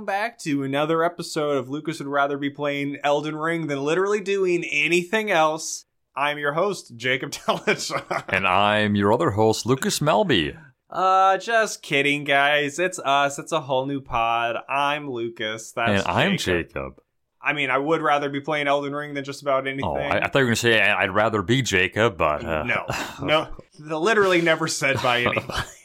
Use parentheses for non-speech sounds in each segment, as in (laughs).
Welcome back to another episode of Lucas would rather be playing Elden Ring than literally doing anything else. I'm your host, Jacob (laughs) Tellich. And I'm your other host, Lucas Melby. uh, just kidding, guys. It's us. It's a whole new pod. I'm Lucas. That's and I'm Jacob. Jacob. I mean, I would rather be playing Elden Ring than just about anything. Oh, I, I thought you were going to say I'd rather be Jacob, but. Uh, no, (laughs) no, literally never said by anybody. (laughs)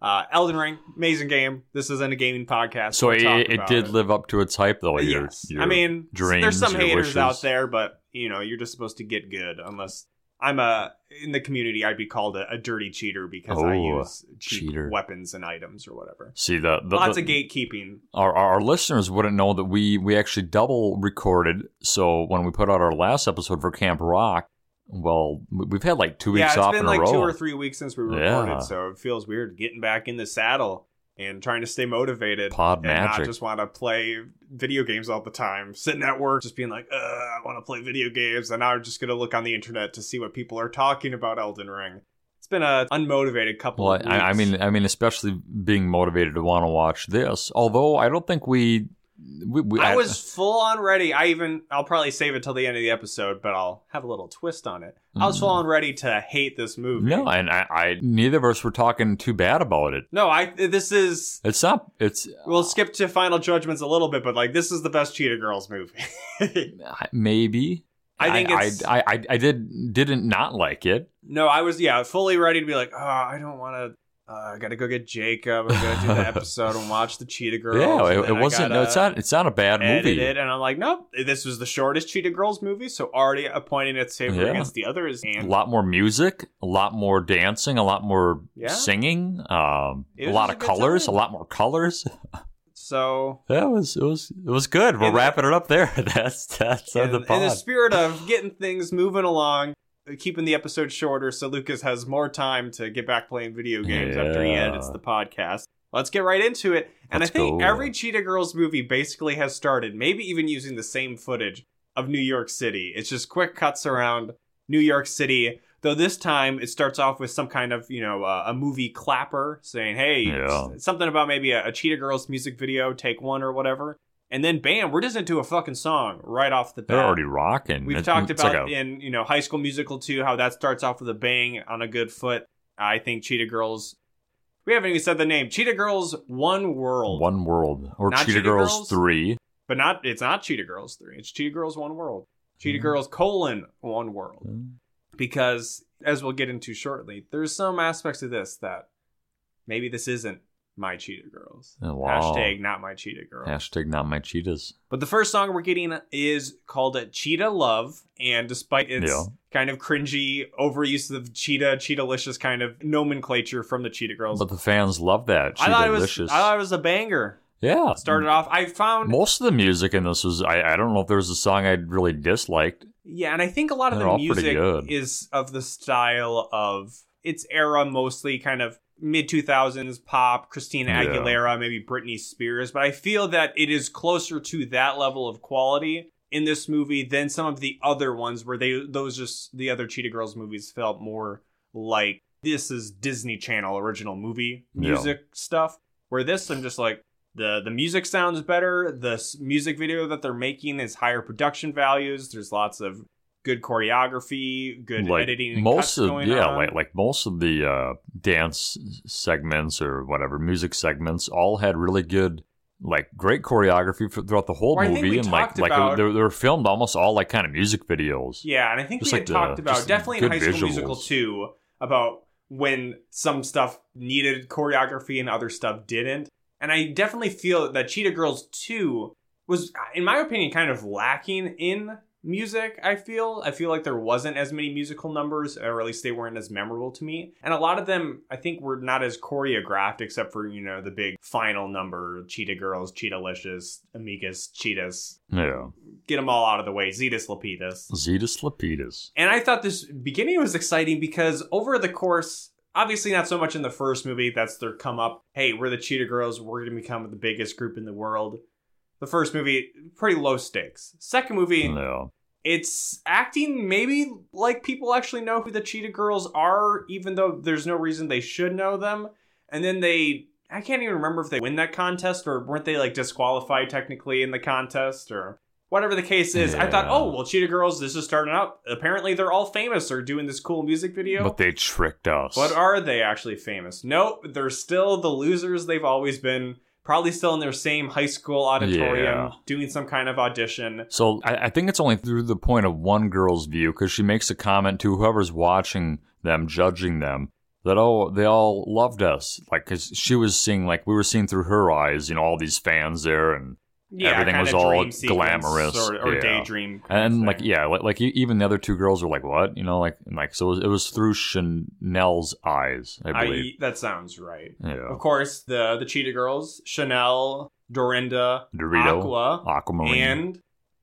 Uh, Elden Ring, amazing game. This isn't a gaming podcast. So it, it did live up to its hype, though. Your, yes, your I mean, dreams, there's some haters wishes. out there, but you know, you're just supposed to get good. Unless I'm a in the community, I'd be called a, a dirty cheater because I Oh, use cheap cheater. weapons and items or whatever. See, the, the, Lots the- of gatekeeping. our, our listeners wouldn't know that we, we actually double recorded. So when we put out our last episode for Camp Rock, well, we- we've had like two weeks it's off been in like a row. two or three weeks since we recorded, Yeah. so it feels weird getting back in the saddle and trying to stay motivated. Pod and not just want to play video games all the time. Sitting at work, just being like, uh, I want to play video games, and now I'm just gonna look on the internet to see what people are talking about Elden Ring. It's been a unmotivated couple. Well, of I, I mean, I mean, especially being motivated to want to watch this. Although I don't think we, we, we I was full on ready. I even I'll probably save it till the end of the episode, but I'll have a little twist on it. I was Mm. full on ready to hate this movie. no, and I, I neither of us were talking too bad about it. no, I this is It's not. It's we'll skip to Final Judgments a little bit, but like this is the best Cheetah Girls movie. (laughs) maybe. I think I, it's- I, I, I did didn't not like it. no, I was yeah fully ready to be like, oh, I don't want to. Uh, I gotta go get Jacob. I'm gonna do the (laughs) episode and watch the Cheetah Girls. yeah, it, it wasn't. No, it's not. It's not a bad movie. it, and I'm like, nope. This was the shortest Cheetah Girls movie, so already appointing its favor Yeah. against the others. A And lot more music, a lot more dancing, a lot more Yeah. singing, um, a lot of good colors, time. a lot more colors. so (laughs) Yeah, it was it was it was good. We're wrapping the- it up there. (laughs) That's that's in, the in the spirit of getting things moving along, keeping the episode shorter so Lucas has more time to get back playing video games after he edits the podcast. Let's get right into it. And Let's I think go. every Cheetah Girls movie basically has started, maybe even using the same footage of New York City. It's just quick cuts around New York City. Though this time it starts off with some kind of, you know, uh, a movie clapper saying, hey, Yeah. something about maybe a, a Cheetah Girls music video, take one or whatever. And then bam, we're just into a fucking song right off the bat. They're already rocking. We've It- talked it's about like a- in you know High School Musical 2 how that starts off with a bang on a good foot. I think Cheetah Girls. We haven't even said the name. Cheetah Girls One World, One World or Cheetah, Cheetah Girls, Girls? Three. but not. It's not Cheetah Girls Three. It's Cheetah Girls One World. Cheetah Mhm. Girls colon One World. Because as we'll get into shortly, there's some aspects of this that maybe this isn't my Cheetah Girls. Oh, wow. Hashtag not my Cheetah Girls. Hashtag not my cheetahs. But the first song we're getting is called Cheetah Love, and despite its Yeah. kind of cringy overuse of cheetah, cheetah-licious kind of nomenclature from the Cheetah Girls, But the fans love that. I thought it was. I thought it was a banger. yeah. Started off, I found Most of the music in this was I, I don't know if there was a song I really disliked. yeah, and I think a lot of They're the music is of the style of its era, mostly kind of mid 2000s pop, Christina Yeah. Aguilera, maybe Britney Spears, but I feel that it is closer to that level of quality in this movie than some of the other ones where they those just the other Cheetah Girls movies felt more like this is Disney Channel original movie Yeah. music stuff. Where this I'm just like the the music sounds better. The music video that they're making is higher production values. There's lots of good choreography, good like editing, and most of going yeah, on. like like most of the uh, dance segments or whatever music segments all had really good like great choreography for, throughout the whole Well, movie and like like about- they were, they were filmed almost all like kind of music videos. Yeah, and I think Just we like had the- talked about definitely in High School Musical. 2 about when some stuff needed choreography and other stuff didn't. And I definitely feel that Cheetah Girls 2 was, in my opinion, kind of lacking in music. I feel. I feel like there wasn't as many musical numbers, or at least they weren't as memorable to me. And a lot of them, I think, were not as choreographed, except for, you know, the big final number Cheetah Girls, Cheetah Licious, Amicus, Cheetahs. Yeah, Get them all out of the way. Zetus Lapidus. Zetus Lapidus. And I thought this beginning was exciting because over the course, obviously not so much in the first movie, that's their come up. Hey, we're the Cheetah Girls, we're going to become the biggest group in the world. The first movie, pretty low stakes. Second movie, Yeah, it's acting maybe like people actually know who the Cheetah Girls are, even though there's no reason they should know them. And then they I can't even remember if they win that contest or weren't they like disqualified technically in the contest or whatever the case is. I thought, oh well, Cheetah Girls, this is starting out. Apparently, they're all famous or doing this cool music video. But they tricked us. But are they actually famous? Nope, they're still the losers they've always been. Probably still in their same high school auditorium, Yeah. doing some kind of audition. So I, I think it's only through the point of one girl's view because she makes a comment to whoever's watching them, judging them, that oh they all loved us, like because she was seeing like we were seeing through her eyes, you know, all these fans there, and Yeah, Everything was all glamorous, or, or yeah. daydream. and like thing. yeah, like, like even the other two girls were like what, you know, like and, like so it was, it was through Chanel's eyes, I believe. I, that sounds right. yeah, Of course, the the Cheetah Girls, Chanel, Dorinda, Dorito, Aqua, Aquamarine, and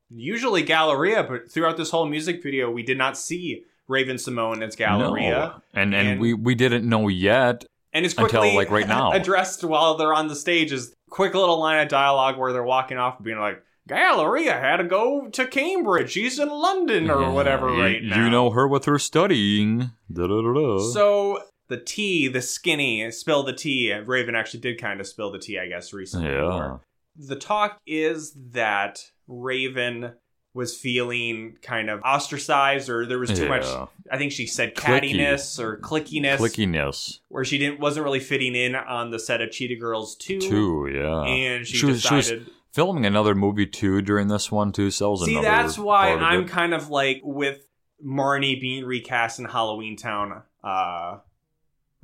usually Galleria. But throughout this whole music video, we did not see Raven-Symoné as Galleria. No. and, and And- we we didn't know yet. And it's Until, like, right (laughs) now. addressed while they're on the stage is quick little line of dialogue where they're walking off being like, Galleria had to go to Cambridge. She's in London or Yeah, whatever you, right now. You know her with her studying. Da-da-da-da. So the tea, the skinny, spill the tea. Raven actually did kind of spill the tea, I guess, recently. yeah, The talk is that Raven was feeling kind of ostracized or there was too much I think she said Clicky. cattiness or clickiness clickiness where she didn't wasn't really fitting in on the set of Cheetah Girls 2. too. Yeah, And she, She was- she was decided filming another movie too during this one too. So that See, that's why I'm kind of like with Marnie being recast in Halloweentown, uh,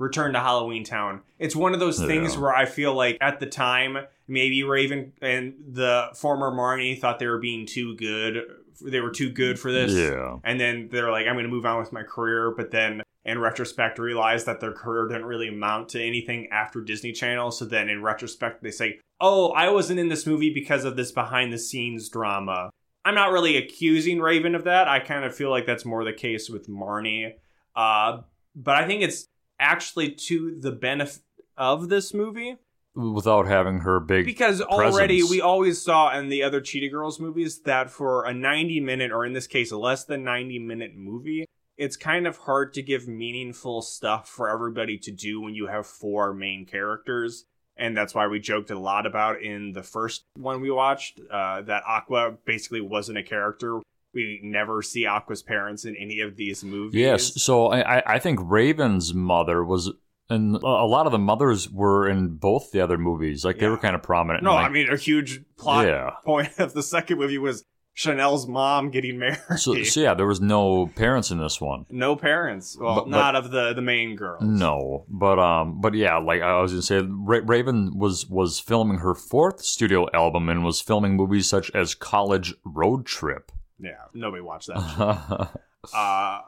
Return to Halloweentown. It's one of those things where I feel like at the time, maybe Raven and the former Marnie thought they were being too good. They were too good for this. Yeah, And then they're like, I'm going to move on with my career. But then in retrospect, realized that their career didn't really amount to anything after Disney Channel. So then in retrospect, they say, Oh, I wasn't in this movie because of this behind the scenes drama. I'm not really accusing Raven of that. I kind of feel like that's more the case with Marnie. Uh, but I think it's actually to the benefit of this movie without having her big. because already presence. we always saw in the other Cheetah Girls movies that for a 90 minute, or in this case, a less than 90 minute movie, it's kind of hard to give meaningful stuff for everybody to do when you have four main characters. And that's why we joked a lot about in the first one we watched uh, that Aqua basically wasn't a character. We never see Aqua's parents in any of these movies. yes, so I I- think Raven's mother was. And a lot of the mothers were in both the other movies. Like they were kind of prominent. No, like, I mean, a huge plot Yeah. point of the second movie was Chanel's mom getting married. So, so yeah, there was no parents in this one. No parents. Well, But- but- not of the the main girls. No, but um, but yeah, like I was gonna say, Ra- Raven was was filming her fourth studio album and was filming movies such as College Road Trip. Yeah, nobody watched that. (laughs) uh,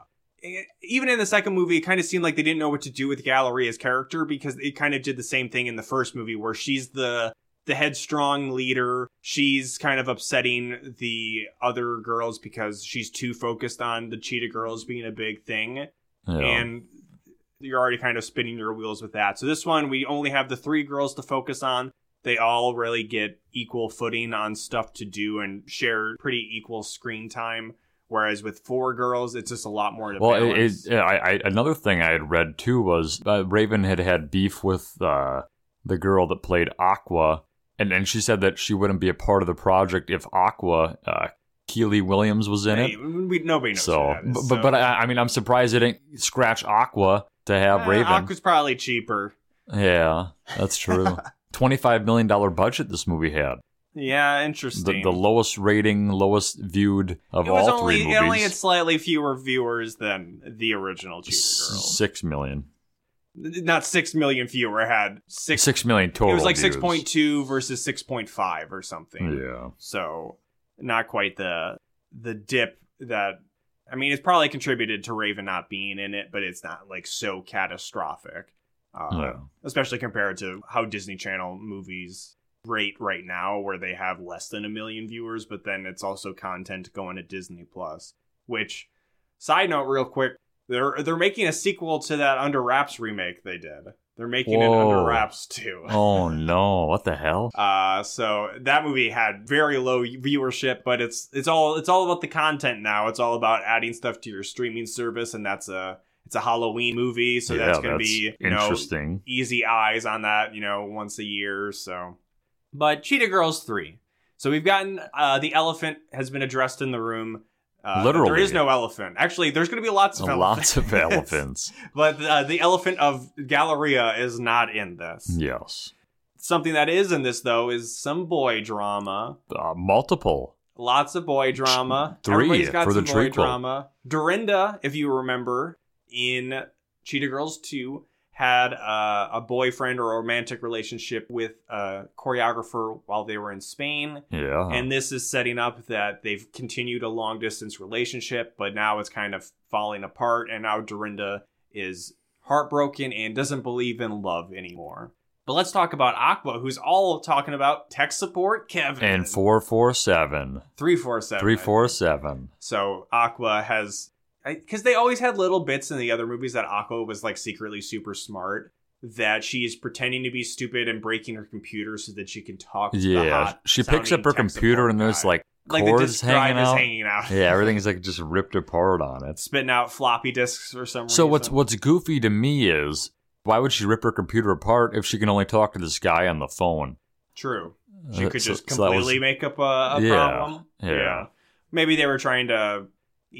even in the second movie, it kind of seemed like they didn't know what to do with Galleria's character because it kind of did the same thing in the first movie, where she's the the headstrong leader. She's kind of upsetting the other girls because she's too focused on the Cheetah Girls being a big thing. Yeah. and you're already kind of spinning your wheels with that. So this one, we only have the three girls to focus on. They all really get equal footing on stuff to do and share pretty equal screen time. Whereas with four girls, it's just a lot more to well, it, balance. it, I, I, another thing I had read too was uh, Raven had had beef with uh, the girl that played Aqua, and and she said that she wouldn't be a part of the project if Aqua, uh, Kiely Williams, was in Hey, it. we, nobody knows. So, who that is, but, so. but I, I mean, I'm surprised they didn't scratch Aqua to have Eh, Raven. Aqua's probably cheaper. Yeah, that's true. (laughs) Twenty-five million dollar budget this movie had. Yeah, interesting. the lowest rating, lowest viewed of all only three movies. it only had slightly fewer viewers than the original Cheetah Girls. Six million. Not six million fewer. It had six Six million total. it was like six point two versus six point five or something. Yeah. So not quite the the dip that I mean, it's probably contributed to Raven not being in it, but it's not like so catastrophic. Uh, Yeah. Especially compared to how Disney Channel movies rate right now, where they have less than a million viewers, but then it's also content going to Disney Plus. Which, side note, real quick, they're they're making a sequel to that Under Wraps remake they did. They're making it Under Wraps too. (laughs) Oh no! What the hell? Uh, so that movie had very low viewership, but it's it's all it's all about the content now. It's all about adding stuff to your streaming service, and that's a it's a Halloween movie, so yeah, that's going to be you know interesting. easy eyes on that, you know, once a year. So, but Cheetah Girls three. So we've gotten uh, the elephant has been addressed in the room. Uh, Literally. there is no elephant. Actually, there's going to be lots of elephants. Lots of (laughs) elephants. but uh, the elephant of Galleria is not in this. yes. Something that is in this though is some boy drama. Uh, multiple. Lots of boy drama. Three Everybody's got for the some boy trequel. drama. Dorinda, if you remember, in Cheetah Girls 2, had uh, a boyfriend or a romantic relationship with a choreographer while they were in Spain. Yeah. And this is setting up that they've continued a long distance relationship, but now it's kind of falling apart. And now Dorinda is heartbroken and doesn't believe in love anymore. But let's talk about Aqua, who's all talking about tech support, Kevin. and 447. 347. 347. So Aqua has because they always had little bits in the other movies that Aqua was like secretly super smart. That she's pretending to be stupid and breaking her computer so that she can talk. To the Yeah. She picks up her computer and there's like like the cords disk drive hanging is out. hanging out. Yeah, (laughs) everything's like just ripped apart on it. spitting out floppy disks or some reason. So what's what's goofy to me is why would she rip her computer apart if she can only talk to this guy on the phone? true? She Uh, could so- just so was- completely make up a, a Yeah, problem. yeah. Maybe they were trying to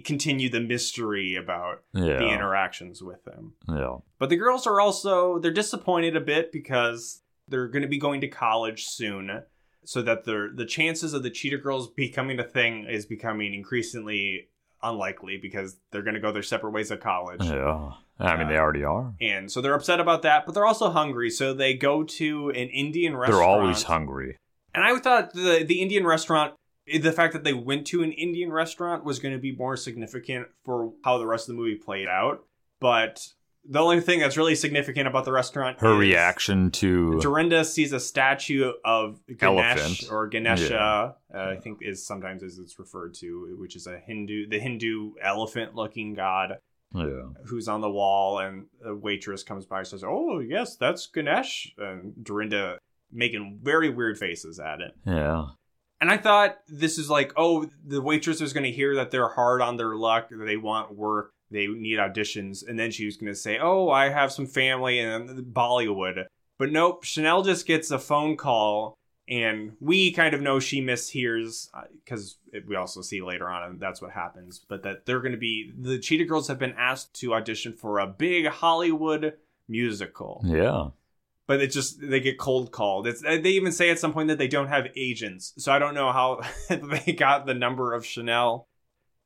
continue the mystery about the interactions with them. yeah, But the girls are also they're disappointed a bit because they're going to be going to college soon, so that the the chances of the cheetah girls becoming a thing is becoming increasingly unlikely because they're going to go their separate ways at college. yeah. I mean, they uh, already are. And so they're upset about that, but they're also hungry, so they go to an Indian restaurant. They're always hungry. And I thought the the Indian restaurant, the fact that they went to an Indian restaurant was going to be more significant for how the rest of the movie played out. But the only thing that's really significant about the restaurant, Her reaction to Dorinda sees a statue of Ganesh Elephant. or Ganesha, Yeah. uh, I think is sometimes as it's referred to, which is a Hindu, the Hindu elephant-looking god yeah, who's on the wall, and a waitress comes by and says, "Oh, yes, that's Ganesh," and Dorinda making very weird faces at it. yeah, And I thought this is like, oh, the waitress is going to hear that they're hard on their luck, that they want work, they need auditions, and then she was going to say, oh, I have some family in Bollywood. But nope, Chanel just gets a phone call, and we kind of know she mishears uh, because we also see later on, and that's what happens. But that they're going to be the Cheetah Girls have been asked to audition for a big Hollywood musical yeah. But it just they get cold called. It's they even say at some point that they don't have agents, so I don't know how (laughs) they got the number of Chanel,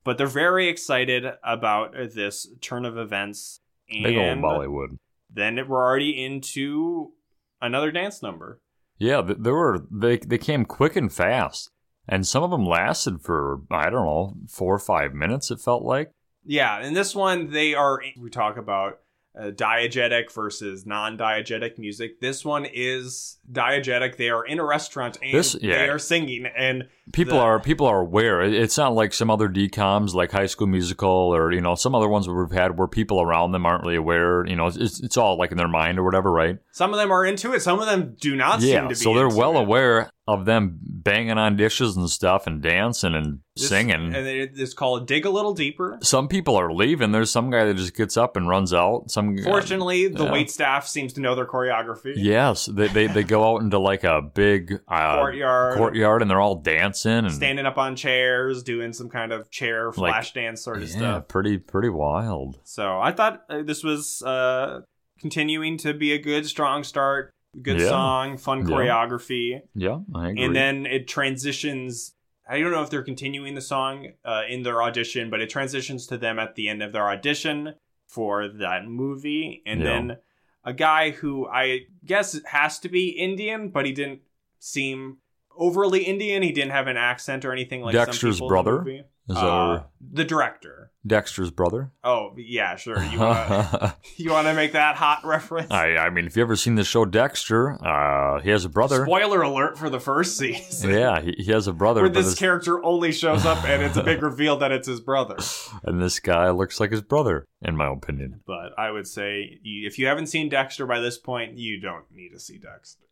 but they're very excited about this turn of events. And Big old Bollywood. then we're already into another dance number. Yeah, there were they they came quick and fast, and some of them lasted for I don't know four or five minutes. It felt like. Yeah, in this one they are we talk about uh, diegetic versus non-diegetic music. This one is diegetic. They are in a restaurant and This- yeah. they are singing and People The- are people are aware. It's not like some other DCOMs like High School Musical or you know some other ones we've had where people around them aren't really aware. You know, it's it's all like in their mind or whatever, right? Some of them are into it. Some of them do not seem yeah, to be. so they're well it. aware of them banging on dishes and stuff and dancing and This- singing. and it- it's called "Dig a Little Deeper." some people are leaving. There's some guy that just gets up and runs out. Some Fortunately, the yeah. wait staff seems to know their choreography. Yes, they, they they go out into like a big uh, Courtyard, courtyard and they're all dancing and standing up on chairs, doing some kind of chair Like- flash dance sort of yeah, stuff. pretty pretty wild. So I thought uh, this was uh, continuing to be a good, strong start. Good Yeah. song, fun choreography, Yeah, I agree. and then it transitions. I don't know if they're continuing the song uh, in their audition, but it transitions to them at the end of their audition for that movie, and then a guy who I guess has to be Indian, but he didn't seem overly Indian. He didn't have an accent or anything like Dexter's some people in the brother? movie. Is Uh, the director. Dexter's brother. Oh yeah, sure. You wanna (laughs) you make that hot reference? I I mean, if you ever seen the show Dexter, uh, he has a brother. Spoiler alert for the first season. yeah, he, he has a brother, Where this his- character only shows up and it's a big (laughs) reveal that it's his brother. and this guy looks like his brother, in my opinion. But I would say if you haven't seen Dexter by this point, you don't need to see Dexter.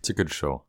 It's a good show.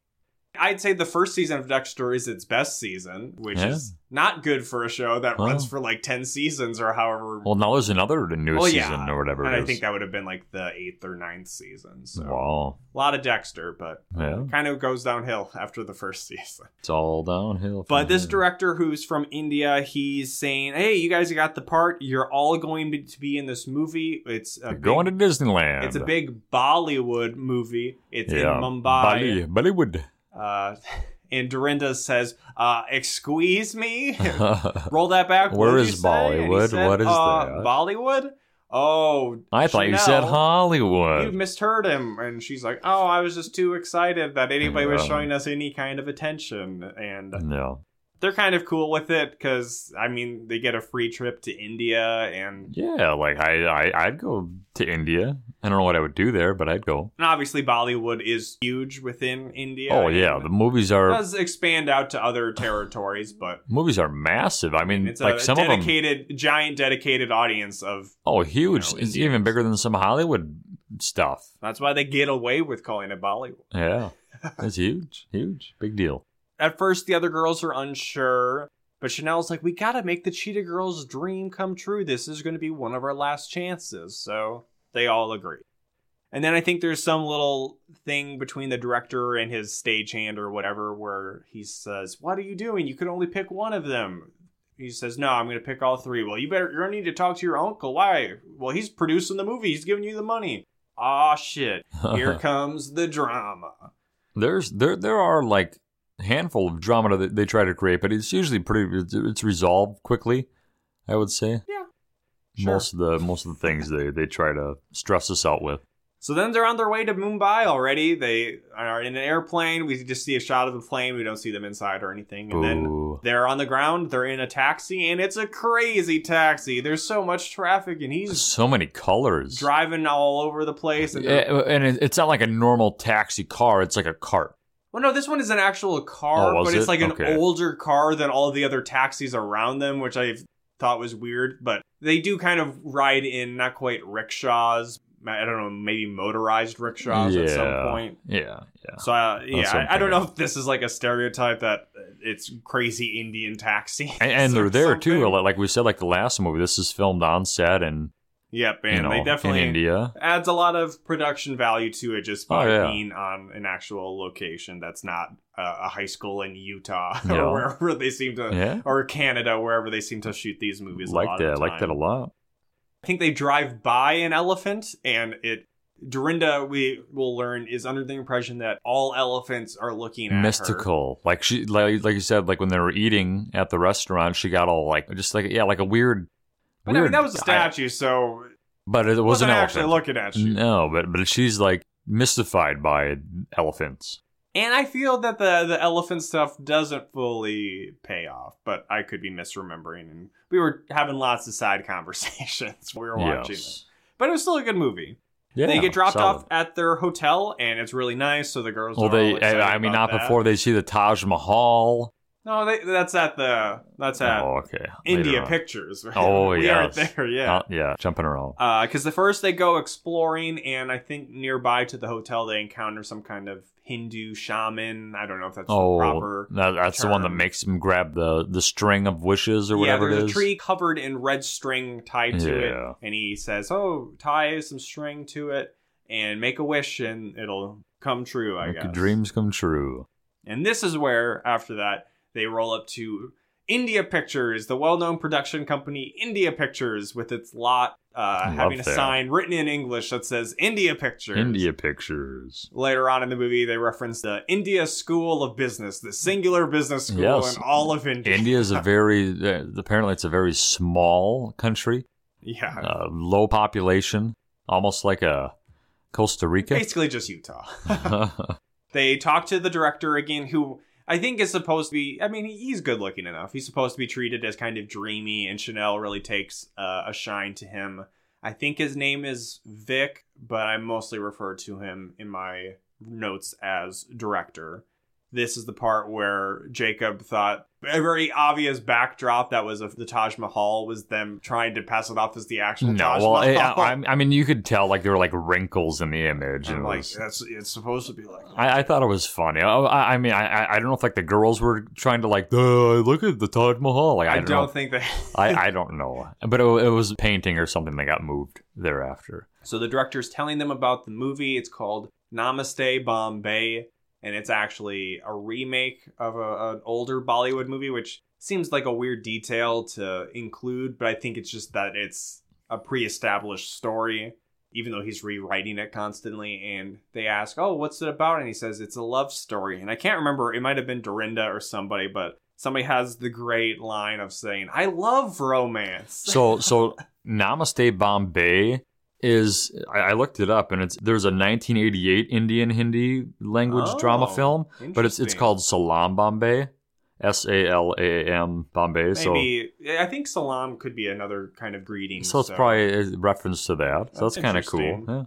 I'd say the first season of Dexter is its best season, which Yeah. is not good for a show that Well. runs for like 10 seasons or however. Well, now there's another new Well, season or whatever. And I think that would have been like the eighth or ninth season. So Wow. a lot of Dexter, but Yeah. kind of goes downhill (laughs) after the first season. It's all downhill. But this director who's from India, he's saying, "Hey, you guys got the part. You're all going to be- in this movie. It's a big, going to Disneyland. it's a big Bollywood movie. It's yeah. in Mumbai. Bali- Bollywood. Uh, (laughs) and Dorinda says, uh, "Excuse me." (laughs) Roll that back. Where is you say? And he Bollywood? said, What is uh, that? Bollywood? Oh, I thought you said Hollywood. You misheard him, and she's like, "Oh, I was just too excited that anybody was showing us any kind of attention." And no. they're kind of cool with it because I mean they get a free trip to India and, Yeah, like I, I, I'd go to India. I don't know what I would do there, but I'd go. and obviously Bollywood is huge within India. oh yeah, the movies are does expand out to other territories, but (sighs) movies are massive. I mean, it's like a some of them. dedicated, giant, dedicated audience of. Oh, huge! you know, it's even bigger than some Hollywood stuff. That's why they get away with calling it Bollywood. Yeah, (laughs) it's huge, huge, big deal. At first, the other girls are unsure, but Chanel's like, "We gotta make the Cheetah Girls' dream come true. This is going to be one of our last chances." So they all agree. And then I think there's some little thing between the director and his stagehand or whatever where he says, What are you doing? You could only pick one of them. He says, No, I'm going to pick all three. Well, you better, you're going to need to talk to your uncle. Why? Well, he's producing the movie, he's giving you the money. Ah, shit. Here (laughs) comes the drama. There's there there are like a handful of drama that they try to create, but it's usually pretty. It's resolved quickly. I would say. Yeah, sure. Most of the most of the things they they try to stress us out with. So then they're on their way to Mumbai already. They are in an airplane. We just see a shot of the plane. We don't see them inside or anything. And then they're on the ground. They're in a taxi, and it's a crazy taxi. There's so much traffic, and he's so many colors. driving all over the place. And and it's not like a normal taxi car. It's like a cart. well, no, this one is an actual car, Oh, but it's it? like an Okay. older car than all the other taxis around them, which I thought was weird. But they do kind of ride in not quite rickshaws. I don't know, maybe motorized rickshaws at some point. Yeah, yeah. So uh, yeah, I, I don't know if this is like a stereotype that it's crazy Indian taxi. And, (laughs) and they're there too. Like like we said, like the last movie. This is filmed on set and Yep, and you know they definitely in India. adds a lot of production value to it just by Oh, yeah. being on an actual location that's not uh, a high school in Utah (laughs) Yeah. or wherever they seem to, Yeah, or Canada, wherever they seem to shoot these movies. like that. Like that a lot. I think they drive by an elephant, and it. Dorinda, we will learn, is under the impression that all elephants are looking at her. mystical. Like she, like, like you said, like when they were eating at the restaurant, she got all like, just like yeah, like a weird. But I mean, that was a statue, so but it was wasn't actually looking at you. No, but but she's like mystified by elephants. And I feel that the the elephant stuff doesn't fully pay off, but I could be misremembering. And we were having lots of side (laughs) conversations we were watching it. But it was still a good movie. Yeah, they get dropped solid. off at their hotel, and it's really nice. So the girls. Well, are they. I, I mean, not that. before they see the Taj Mahal. No, they, that's at the that's at oh, okay. India. Pictures. Oh, we aren't there. Yeah. Uh, yeah, jumping around. Because the first they go exploring, and I think nearby to the hotel they encounter some kind of Hindu shaman. I don't know if that's the Oh, proper. that, that's the one that makes him grab the the string of wishes or whatever. yeah, there's it a tree covered in red string tied to Yeah. it, and he says, "Oh, tie some string to it and make a wish, and it'll come true." I Make guess. dreams come true. And this is where, after that, they roll up to India Pictures, the well-known production company India Pictures, with its lot uh, having a that. sign written in English that says India Pictures. India pictures. Later on in the movie, they reference the India School of Business, the singular business school Yes. in all of India. India is a (laughs) very uh, apparently it's a very small country, yeah, uh, low population, almost like a Costa Rica. basically just Utah. (laughs) (laughs) they talk to the director again, who I think is supposed to be. I mean, he's good looking enough. He's supposed to be treated as kind of dreamy, and Chanel really takes uh, a shine to him. I think his name is Vic, but I mostly refer to him in my notes as director. This is the part where Jacob thought a very obvious backdrop that was of the Taj Mahal was them trying to pass it off as the actual No, Taj well, I, Mahal. I, I mean, you could tell like there were like wrinkles in the image. I'm and like, was- that's it's supposed to be like. I, I thought it was funny. I, I I mean, I, I- I don't know if like the girls were trying to like, uh, look at the Taj Mahal. Like, I, I don't, don't think that. (laughs) I, I don't know, but it, it was painting or something that got moved thereafter. So the director's telling them about the movie. It's called Namaste Bombay, and it's actually a remake of a, an older Bollywood movie, which seems like a weird detail to include, but I think it's just that it's a pre-established story, even though he's rewriting it constantly. And they ask, "Oh, what's it about?" And he says it's a love story. And I can't remember; it might have been Dorinda or somebody, but somebody has the great line of saying, "I love romance." So so (laughs) Namaste Bombay is I, I looked it up and it's there's a 1988 Indian Hindi language Oh, drama film, but it's it's called Salam Bombay, S A L A M Bombay. So I think salam could be another kind of greeting. so it's probably a reference to that. So That's that's kind of cool. Yeah.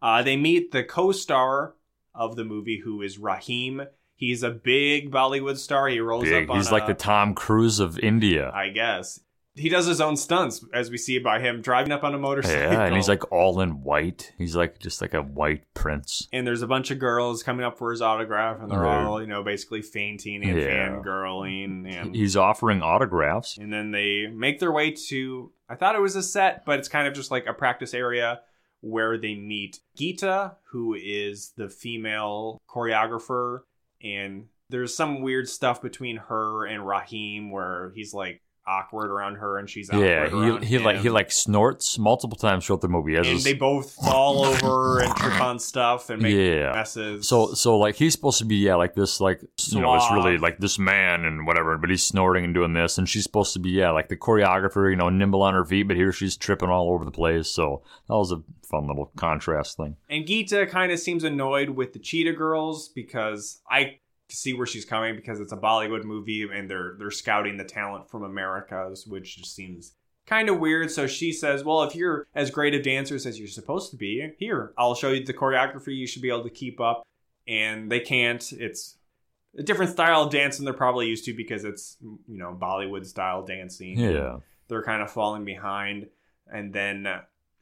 Uh, they meet the co-star of the movie, who is Rahim. He's a big Bollywood star. He rolls Big. up on. He's like the Tom Cruise of India. I guess he does his own stunts, as we see by him driving up on a motorcycle. Yeah, and he's like all in white. He's like just like a white prince. and there's a bunch of girls coming up for his autograph, and they're Right. all, you know, basically fainting and Yeah. fangirling, and He's offering autographs. and then they make their way to i thought it was a set but it's kind of just like a practice area where they meet gita who is the female choreographer and there's some weird stuff between her and rahim where he's like awkward around her and she's Yeah, he he like he like snorts multiple times throughout the movie. And they both fall over and trip on stuff and make Yeah. messes So so like he's supposed to be yeah like this like you know it's really like this man and whatever, but he's snorting and doing this, and she's supposed to be yeah like the choreographer, you know, nimble on her feet, but here she's tripping all over the place. So that was a fun little contrast thing. And Gita kind of seems annoyed with the Cheetah Girls because I see where she's coming because it's a Bollywood movie and they're they're scouting the talent from Americas, which just seems kind of weird. So she says, "Well, if you're as great of dancers as you're supposed to be, here I'll show you the choreography you should be able to keep up." And they can't. It's a different style of dancing they're probably used to because it's you know Bollywood style dancing Yeah, they're kind of falling behind. And then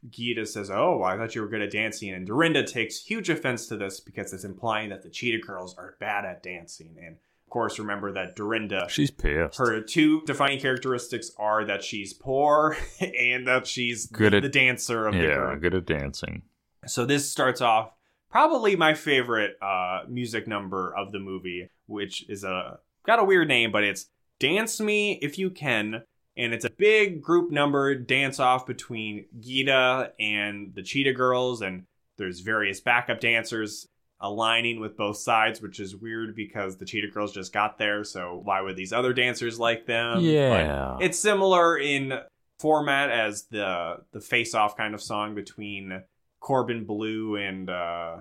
Gita says, Oh, I thought you were good at dancing. And Dorinda takes huge offense to this because it's implying that the Cheetah Girls are bad at dancing. And of course, remember that Dorinda, she's pissed. her two defining characteristics are that she's poor (laughs) and that she's Good the, at- the dancer of the yeah, group. good at dancing. So this starts off probably my favorite uh, music number of the movie, which is a got a weird name, but it's "Dance Me If You Can," and it's a big group number dance off between Gita and the Cheetah Girls, and there's various backup dancers aligning with both sides, which is weird because the Cheetah Girls just got there, so why would these other dancers like them? But yeah, it's similar in format as the the face off kind of song between Corbin Bleu and uh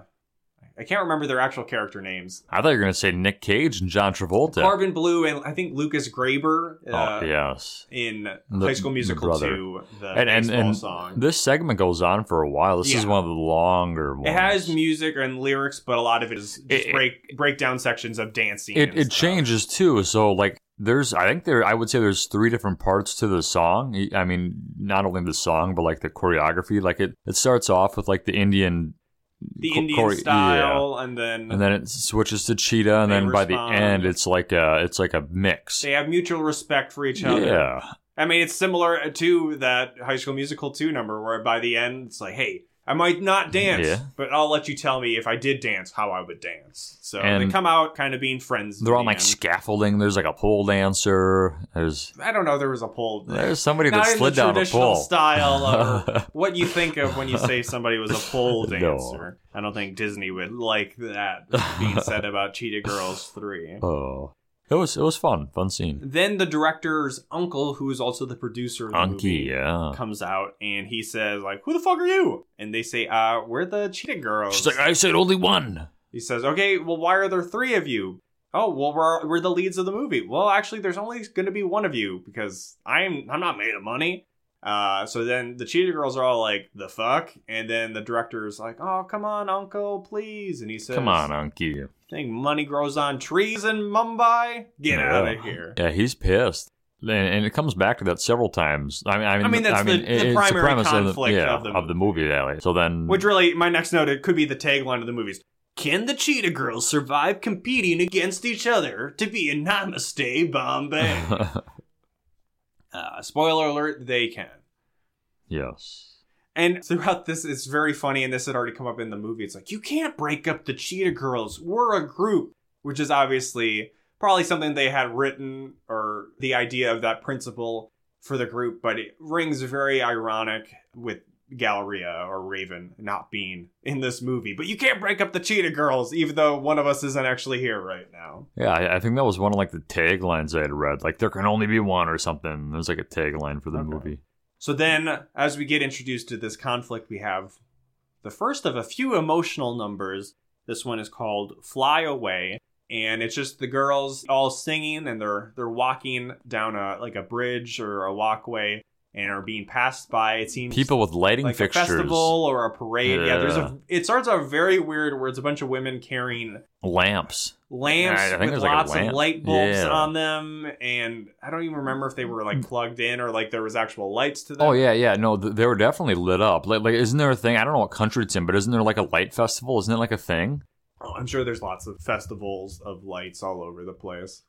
I can't remember their actual character names. I thought you were gonna say Nick Cage and John Travolta. Corbin Bleu and I think Lucas Grabeel uh, oh yes. in The- High School Musical brother. 2, the And and, and song. this segment goes on for a while. This is one of the longer ones. it has music and lyrics, but a lot of it is just It- break breakdown sections of dancing. it it changes too. So like there's I think there I would say there's three different parts to the song. I mean, not only the song but like the choreography. Like it it starts off with like the Indian The Indian chore- style, and then and then it switches to cheetah, and then by the end it's like a it's like a mix. they have mutual respect for each other. Yeah, I mean, it's similar to that High School Musical 2 number where by the end it's like, hey, I might not dance, Yeah. but I'll let you tell me if I did dance how I would dance. So And they come out kind of being friends. they're on the like end. scaffolding. There's like a pole dancer. There's I don't know. There was a pole. (laughs) there's somebody Not that slid down a pole. style of (laughs) what you think of when you say somebody was a pole No. dancer. I don't think Disney would like that being said about Cheetah Girls 3. oh, it was it was fun, fun scene. Then the director's uncle, who is also the producer of the movie, yeah. comes out and he says like who the fuck are you and they say uh we're the cheetah girls She's like, I said only one. he says okay well why are there three of you oh well we're, we're the leads of the movie well actually there's only going to be one of you because i'm i'm not made of money uh so then the cheetah girls are all like the fuck and then the director's like oh come on uncle please and he says Come on, Unky. Think money grows on trees in Mumbai? Get out of here. Yeah, he's pissed. And, and it comes back to that several times. I mean, I mean, I mean, that's the- the it's primary premise conflict of the, yeah, of the of the movie. Yeah, like, so then, Which really, my next note, it could be the tagline of the movies. Can the Cheetah Girls survive competing against each other to be a Namaste Bombay? (laughs) uh, spoiler alert, they can. yes, And (laughs) throughout this, it's very funny, and this had already come up in the movie. It's like, you can't break up the Cheetah Girls. We're a group, which is obviously probably something they had written or the idea of that principle for the group, but it rings very ironic with Galleria or Raven not being in this movie. But you can't break up the Cheetah Girls, even though one of us isn't actually here right now. yeah. I, I think that was one of like the taglines I had read. Like there can only be one or something. There's like a tagline for the Okay. movie. So then, as we get introduced to this conflict, we have the first of a few emotional numbers. This one is called "Fly Away," and it's just the girls all singing, and they're they're walking down a like a bridge or a walkway, and are being passed by. It seems People with lighting like fixtures, a festival or a parade. Yeah, there's a. It starts out very weird, where it's a bunch of women carrying lamps. lamps I think with there's like a lots of light bulbs Yeah. on them, and I don't even remember if they were like plugged in or like there was actual lights to them. Oh yeah, yeah. No, th- they were definitely lit up. Like, like, isn't there a thing? I don't know what country it's in, but isn't there like a light festival? Isn't it like a thing? Oh, I'm sure there's lots of festivals of lights all over the place.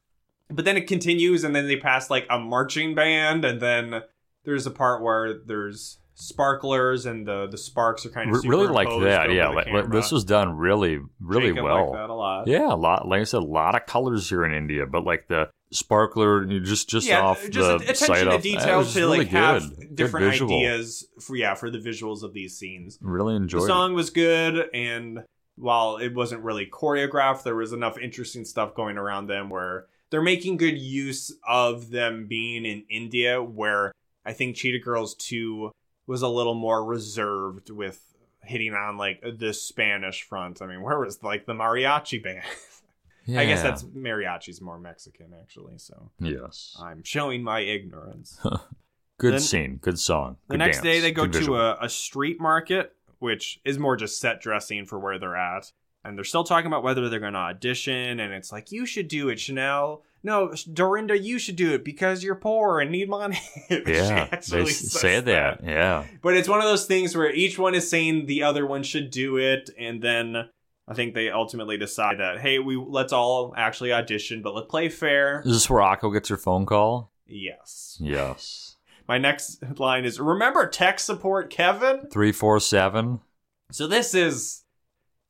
But then it continues, and then they pass like a marching band, and then there's a part where there's sparklers, and the the sparks are kind of really like that. Yeah, like, this was done really, really Jacob well. that a lot. Yeah, a lot. Like I said, a lot of colors here in India, but like the sparkler, just just yeah, off just the attention to detail to really like good. have different ideas for yeah for the visuals of these scenes. Really enjoyed. The song was good, and while it wasn't really choreographed, there was enough interesting stuff going around them where they're making good use of them being in India, where I think Cheetah Girls 2 was a little more reserved with hitting on like the Spanish front. I mean, where was like the mariachi band? (laughs) I guess Yeah. that's mariachi's more Mexican actually, so yes. I'm showing my ignorance. (laughs) Good then- scene, good song. The good next dance, day, they go to a, a street market, which is more just set dressing for where they're at. And they're still talking about whether they're going to audition. And it's like, you should do it, Chanel. No, Dorinda, you should do it because you're poor and need money. (laughs) Yeah, they actually s- says say that. Yeah, But it's one of those things where each one is saying the other one should do it. And then I think they ultimately decide that, hey, we let's all actually audition, but let's play fair. is this where Aqua gets her phone call? Yes. Yes. My next line is remember tech support, Kevin? Three four seven. So this is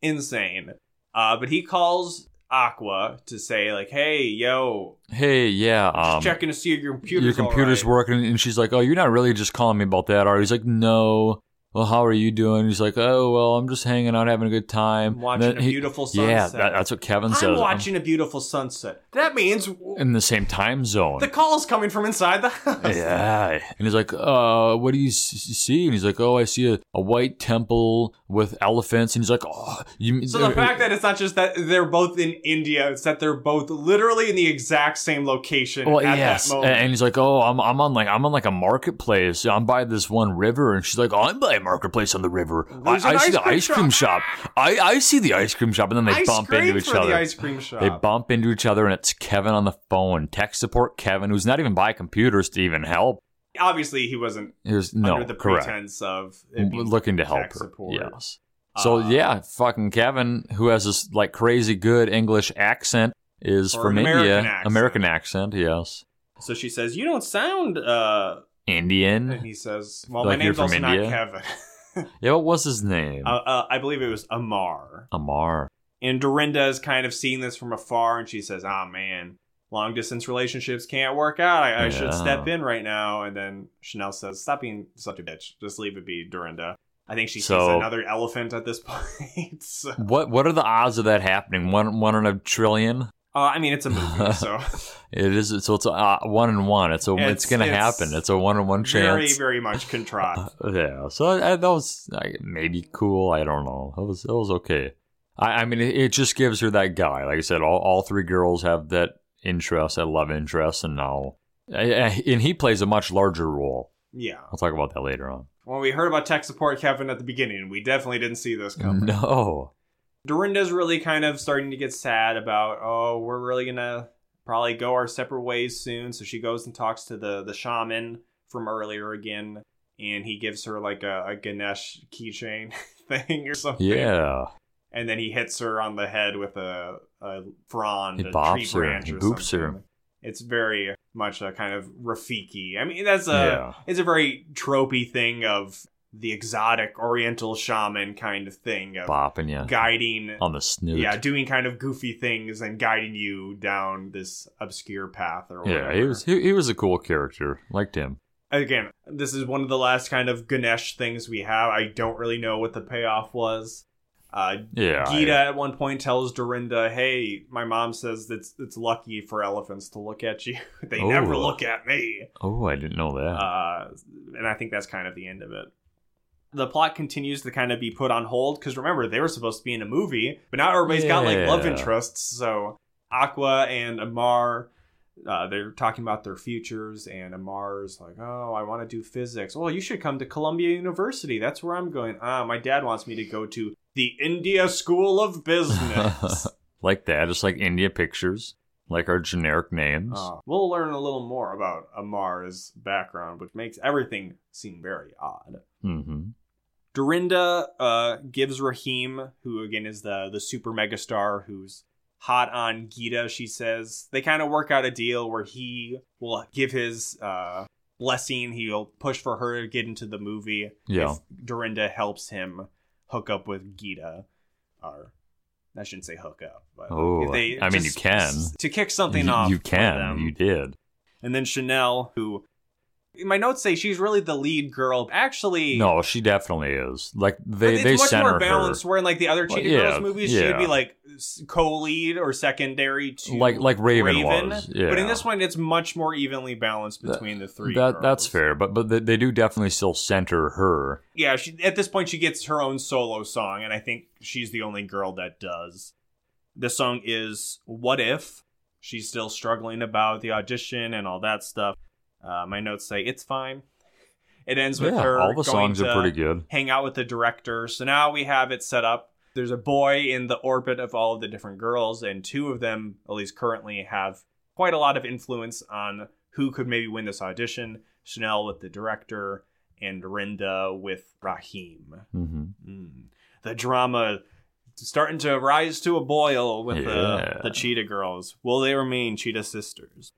insane. Uh, but he calls Aqua to say like, "Hey, yo, Hey, yeah. just Um, checking to see if your computer's your computer's right. working, and she's like, "Oh, you're not really just calling me about that, are you?" He's like, "No." Well, how are you doing? He's like, "Oh, well, I'm just hanging out, having a good time." I'm watching a he- beautiful Yeah, sunset. that, that's what Kevin says. I'm I'm watching a beautiful sunset. That means in the same time zone. the call's coming from inside the (laughs) house. Yeah, and he's like, "Uh, what do you see?" And he's like, "Oh, I see a, a white temple with elephants." And he's like, "Oh, you." So the fact that it's not just that they're both in India, it's that they're both literally in the exact same location well, at yes, and he's like, "Oh, I'm I'm on like I'm on like a marketplace. I'm by this one river." And she's like, "Oh, I'm by marketplace on the river. I, I see ice the ice cream shop. I I see the ice cream shop." And then they I bump into each other. the ice cream shop. They bump into each other, and it's Kevin on the phone. Tech support Kevin, who's not even by computers to even help. Obviously, he wasn't He was no under the correct. pretense of looking to help her. support. Yes. So Uh, yeah, fucking Kevin, who has this like crazy good English accent, is from India. American accent. American accent, yes. So she says, "You don't sound." uh And Indian. he says, "Well, Like my name's also India? not Kevin." (laughs) Yeah, what was his name? uh, uh, I believe it was Amar. Amar. And Dorinda is kind of seeing this from afar, and she says, "Ah, man, long distance relationships can't work out. I, I should step in right now." And then Chanel says, "Stop being such a bitch. Just leave it be, Dorinda." I think she sees So- another elephant at this (laughs) point. so, What what are the odds of that happening? One one in a trillion. Uh, I mean, it's a movie, (laughs) so It is. So it's a, uh, one in one. It's a. It's, It's- gonna it's happen. It's a one in one chance. very very much contrived. (laughs) Yeah. So I, that was maybe cool. I don't know. It was. It was okay. I, I mean, it, it just gives her that guy. Like I said, all, all three girls have that interest, that love interest, and now, I- I- and he plays a much larger role. Yeah. I'll talk about that later on. Well, we heard about tech support Kevin at the beginning. We definitely didn't see this coming. (laughs) No. Dorinda's really kind of starting to get sad about, oh, we're really gonna probably go our separate ways soon. So she goes and talks to the the shaman from earlier again, and he gives her like a, a Ganesh keychain (laughs) thing or something. Yeah. And then he hits her on the head with a, a frond, He a tree her, branch or boops something. her. It's very much a kind of Rafiki. I mean, that's a Yeah. it's a very tropey thing of the exotic Oriental shaman kind of thing of Bopping you guiding on the snoot. yeah, doing kind of goofy things and guiding you down this obscure path or whatever. Yeah, he was he, he was a cool character. Liked him. Again, this is one of the last kind of Ganesh things we have. I don't really know what the payoff was. Uh, Yeah. Gita at one point tells Dorinda, "Hey, my mom says it's it's lucky for elephants to look at you. (laughs) they Oh. never look at me." Oh, I didn't know that. Uh, and I think that's kind of the end of it. The plot continues to kind of be put on hold because remember they were supposed to be in a movie, but now everybody's got like love interests. So Aqua and Amar, uh, they're talking about their futures, and Amar's like, "Oh, I want to do physics. Well, you should come to Columbia University. That's where I'm going. Ah, my dad wants me to go to the India School of Business." (laughs) like that, just like India Pictures, like our generic names. Uh, we'll learn a little more about Amar's background, which makes everything seem very odd. hmm Dorinda uh, gives Raheem, who again is the the super megastar who's hot on Gita, she says they kind of work out a deal where he will give his uh, blessing. He'll push for her to get into the movie Yeah. if Dorinda helps him hook up with Gita. Or I shouldn't say hook up, but Oh, if they I mean, you can. to kick something you, off. you can. them. You did. And then Chanel, who my notes say she's really the lead girl. Actually, No, she definitely is. Like they it's they much more balanced. her. Where in like the other Well, Cheetah yeah, Girls movies, she'd be like co-lead or secondary to Like like Raven, was. Yeah. But in this one, it's much more evenly balanced between the three. that that's fair, but but they, they do definitely still center her. Yeah, she, at this point, she gets her own solo song, and I think she's the only girl that does. The song is "What If." She's still struggling about the audition and all that stuff. Uh, my notes say it's fine. It ends with yeah, her all the going songs to are pretty good. hang out with the director. So now we have it set up. There's a boy in the orbit of all of the different girls, and two of them, at least currently, have quite a lot of influence on who could maybe win this audition. Chanel with the director, and Rinda with Raheem. hmm Mm. The drama starting to rise to a boil with Yeah. the, the Cheetah girls. Will they remain Cheetah sisters?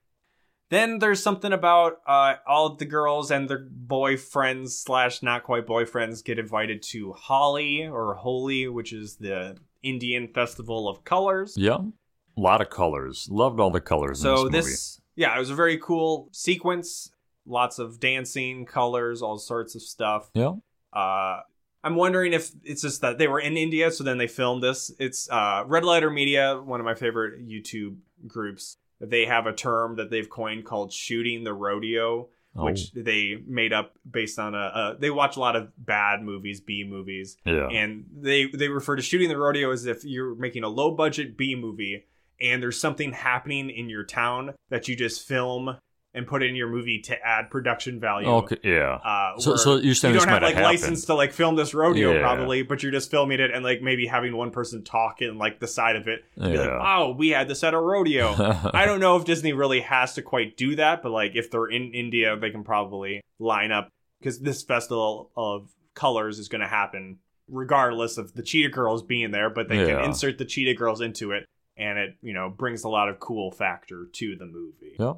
Then there's something about uh, all of the girls and their boyfriends slash not quite boyfriends get invited to Holi or Holi, which is the Indian festival of colors. Yeah, a lot of colors. Loved all the colors. So this, this, yeah, it was a very cool sequence. Lots of dancing, colors, all sorts of stuff. yeah. Uh, I'm wondering if it's just that they were in India, so then they filmed this. It's uh, Red Letter Media, one of my favorite YouTube groups. They have a term that they've coined called "shooting the rodeo," Oh, which they made up based on a, a. They watch a lot of bad movies, B movies, yeah. and they they refer to shooting the rodeo as if you're making a low budget B movie and there's something happening in your town that you just film and put it in your movie to add production value. Okay, yeah. Uh, So- so you're saying you don't have like license to like film this rodeo Yeah. probably, but you're just filming it and like maybe having one person talk in like the side of it. And be like, oh, we had this at a rodeo. (laughs) I don't know if Disney really has to quite do that, but like if they're in India, they can probably line up because this festival of colors is going to happen regardless of the Cheetah Girls being there, but they Yeah. can insert the Cheetah Girls into it, and it you know brings a lot of cool factor to the movie Yep.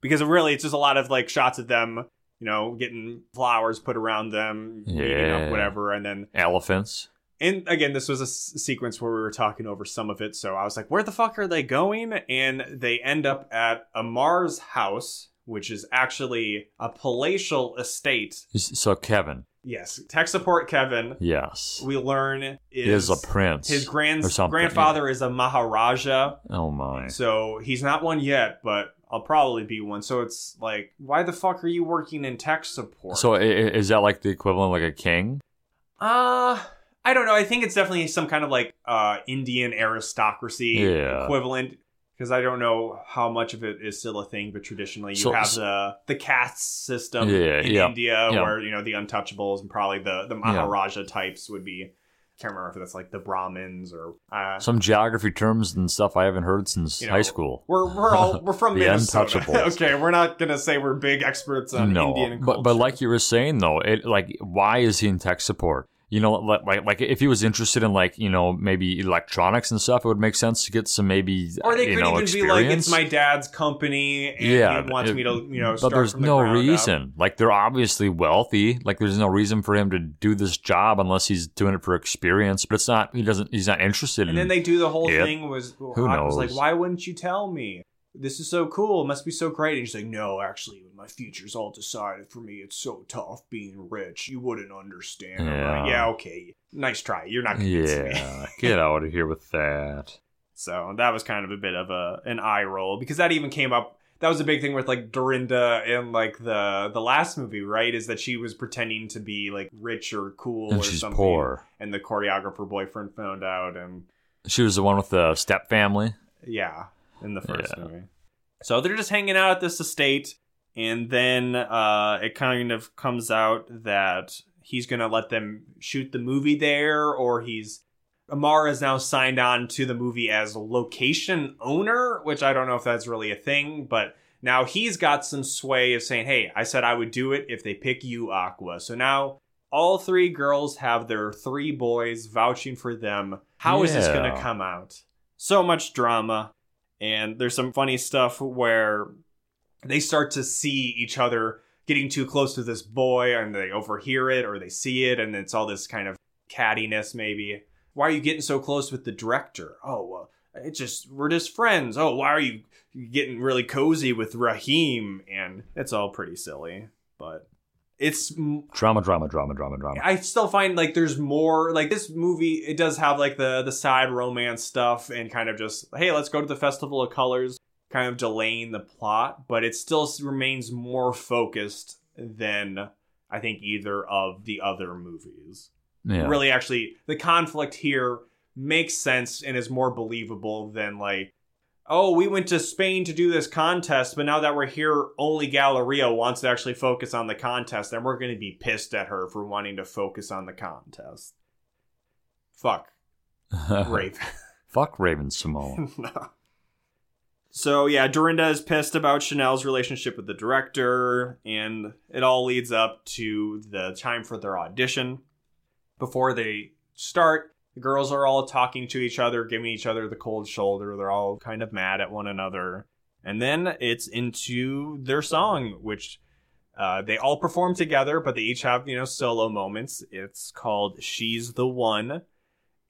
Because really it's just a lot of like shots of them. You know, getting flowers put around them, eating Yeah. up whatever, and then Elephants. and again, this was a s- sequence where we were talking over some of it, so I was like, where the fuck are they going? And they end up at Amar's house, which is actually a palatial estate. So Kevin, Yes, tech support Kevin, yes, we learn is, is, a prince. his grand grandfather is a Maharaja, Oh my. so he's not one yet, but I'll probably be one. So it's like, why the fuck are you working in tech support? So is that like the equivalent of like a king? Uh I don't know. I think it's definitely some kind of like uh Indian aristocracy Yeah. equivalent because I don't know how much of it is still a thing, but traditionally you So- have the the caste system Yeah, in yeah, India yeah. where you know the untouchables and probably the the Maharaja types would be can't remember if that's like the Brahmins or uh, Some geography terms and stuff I haven't heard since You know, high school. We're we're all we're from (laughs) The Minnesota. (laughs) okay, we're not gonna say we're big experts on no, Indian culture. but but like you were saying though, it like why is he in tech support? You know, like like like if he was interested in like you know maybe electronics and stuff, it would make sense to get some maybe or they could know even be like, "It's my dad's company, and yeah, he wants it- me to, you know." but there's the no ground up." reason. Like they're obviously wealthy. Like there's no reason for him to do this job unless he's doing it for experience. But it's not. He doesn't. He's not interested in it. And in. then they do the whole Yep. thing was Who knows? was like, "Why wouldn't you tell me? This is so cool. It must be so great." And she's like, "No, actually, my future's all decided for me. It's so tough being rich. You wouldn't understand." Like, Yeah. yeah, okay, nice try. You're not convincing me. yeah, get (laughs) out of here with that. So that was kind of a bit of a an eye roll because that even came up. That was a big thing with like Dorinda in like the the last movie, right? Is that she was pretending to be like rich or cool And or she's something, poor. and the choreographer boyfriend found out, and She was the one with the step family. yeah, in the first Yeah. movie. So they're just hanging out at this estate, and then uh, it kind of comes out that he's gonna let them shoot the movie there, or he's Amara is now signed on to the movie as location owner, which I don't know if that's really a thing, but now he's got some sway of saying, "Hey, I said I would do it if they pick you, Aqua." So now all three girls have their three boys vouching for them. How is this going to come out? So much drama, and there's some funny stuff where they start to see each other getting too close to this boy, and they overhear it or they see it, and it's all this kind of cattiness, maybe. Why are you getting so close with the director? Oh, well, it's just we're just friends. Oh, why are you getting really cozy with Raheem? And it's all pretty silly, but it's Drama, drama, drama, drama, drama. I still find like there's more like this movie. It does have like the the side romance stuff and kind of just hey, let's go to the festival of colors, kind of delaying the plot, but it still remains more focused than I think either of the other movies. Yeah. Really, actually, the conflict here makes sense and is more believable than like. Oh, we went to Spain to do this contest, but now that we're here, only Galleria wants to actually focus on the contest, and we're going to be pissed at her for wanting to focus on the contest. Fuck, (laughs) Raven. Fuck Raven-Symoné. (laughs) no. So yeah, Dorinda is pissed about Chanel's relationship with the director, and it all leads up to the time for their audition. Before they start, the girls are all talking to each other, giving each other the cold shoulder. They're all kind of mad at one another. And then it's into their song, which uh, they all perform together, but they each have, you know, solo moments. It's called She's the One.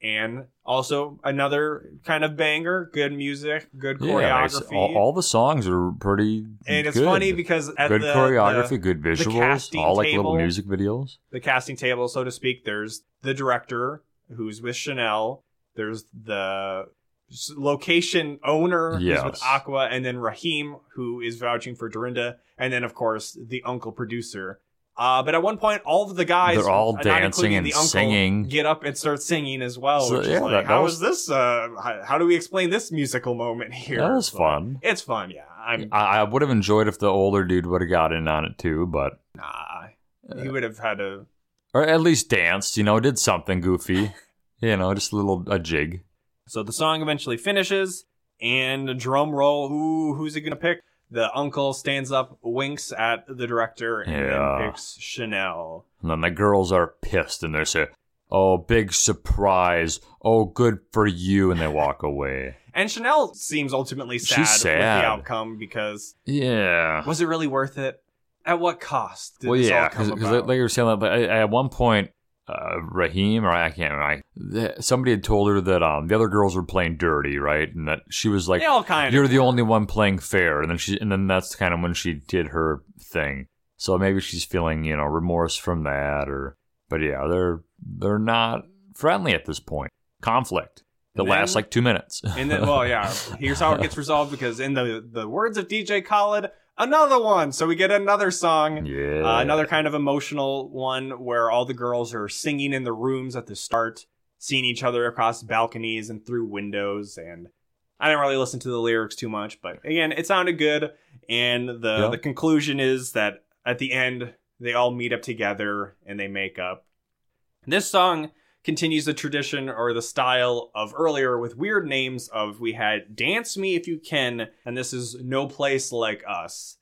And also another kind of banger, good music, good Yeah, choreography. all, all the songs are pretty. and it's good. funny because at good the, choreography, the, good visuals, all like little music videos. the casting table, so to speak, there's the director who's with Chanel. There's the location owner who's with Aqua, and then Raheem, who is vouching for Dorinda, and then of course the uncle producer. Uh, but at one point, all of the guys, They're all dancing and uncle, singing. get up and start singing as well. So, yeah, like, that- that how was- is this? Uh, how, how do we explain this musical moment here? That was But fun. It's fun, yeah. I'm I, I would have enjoyed if the older dude would have got in on it too, but nah. He would have had to or at least danced. You know, did something goofy. (laughs) you know, just a little a jig. So the song eventually finishes, and a drum roll. Who who's he gonna pick? The uncle stands up, winks at the director, and Yeah. then picks Chanel. And then the girls are pissed and they say, "Oh, big surprise! Oh, good for you!" And they walk away. (laughs) And Chanel seems ultimately sad, She's with sad. the outcome because Yeah. was it really worth it? At what cost? Did well, this yeah, because like you were saying, like, at at one point, uh, Raheem or I can't remember. Somebody had told her that um the other girls were playing dirty, right? And that she was like, they all kind "You're of the only one playing fair." And then she, and then that's kind of when she did her thing. So maybe she's feeling, you know, remorse from that, or but yeah, they're they're not friendly at this point. Conflict that lasts like two minutes. And then, well, yeah. Here's how it gets (laughs) resolved because in the the words of DJ Khaled, another one. So we get another song. yeah, Uh, another kind of emotional one where all the girls are singing in the rooms at the start, seeing each other across balconies and through windows. And I didn't really listen to the lyrics too much, but again, it sounded good. And the Yeah. the conclusion is that at the end, they all meet up together and they make up. This song continues the tradition or the style of earlier with weird names of we had Dance Me If You Can, and this is No Place Like Us.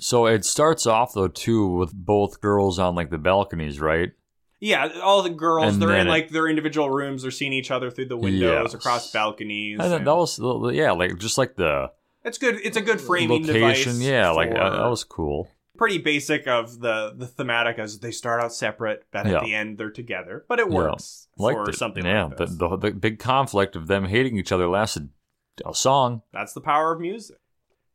So it starts off though too with both girls on like the balconies, right? Yeah, all the girls, And they're in it- like their individual rooms, they're seeing each other through the windows, Yes. across balconies. And and- that was yeah, like just like the it's good. It's a good framing location. device. Yeah, like for- uh, that was cool. Pretty basic of the the thematic as they start out separate, but at Yeah. the end they're together. But it Yeah. works Liked for it. something yeah, like this. The, the the big conflict of them hating each other lasted a song. That's the power of music.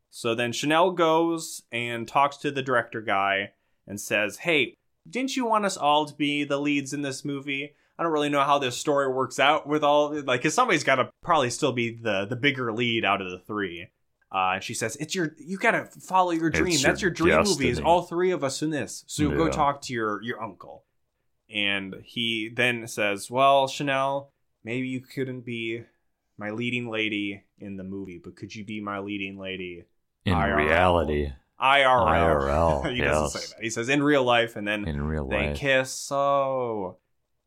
So then Chanel goes and talks to the director guy and says, Hey, didn't you want us all to be the leads in this movie? I don't really know how this story works out with all like cause somebody's gotta probably still be the the bigger lead out of the three. Uh, and she says, "It's your you gotta follow your It's dream. That's your your dream movie. Is all three of us in this. So go talk to your your uncle." And he then says, "Well, Chanel, maybe you couldn't be my leading lady in the movie, but could you be my leading lady In IRL. reality, IRL?" IRL, he doesn't say that. He says in real life, and then in real they life. kiss. So,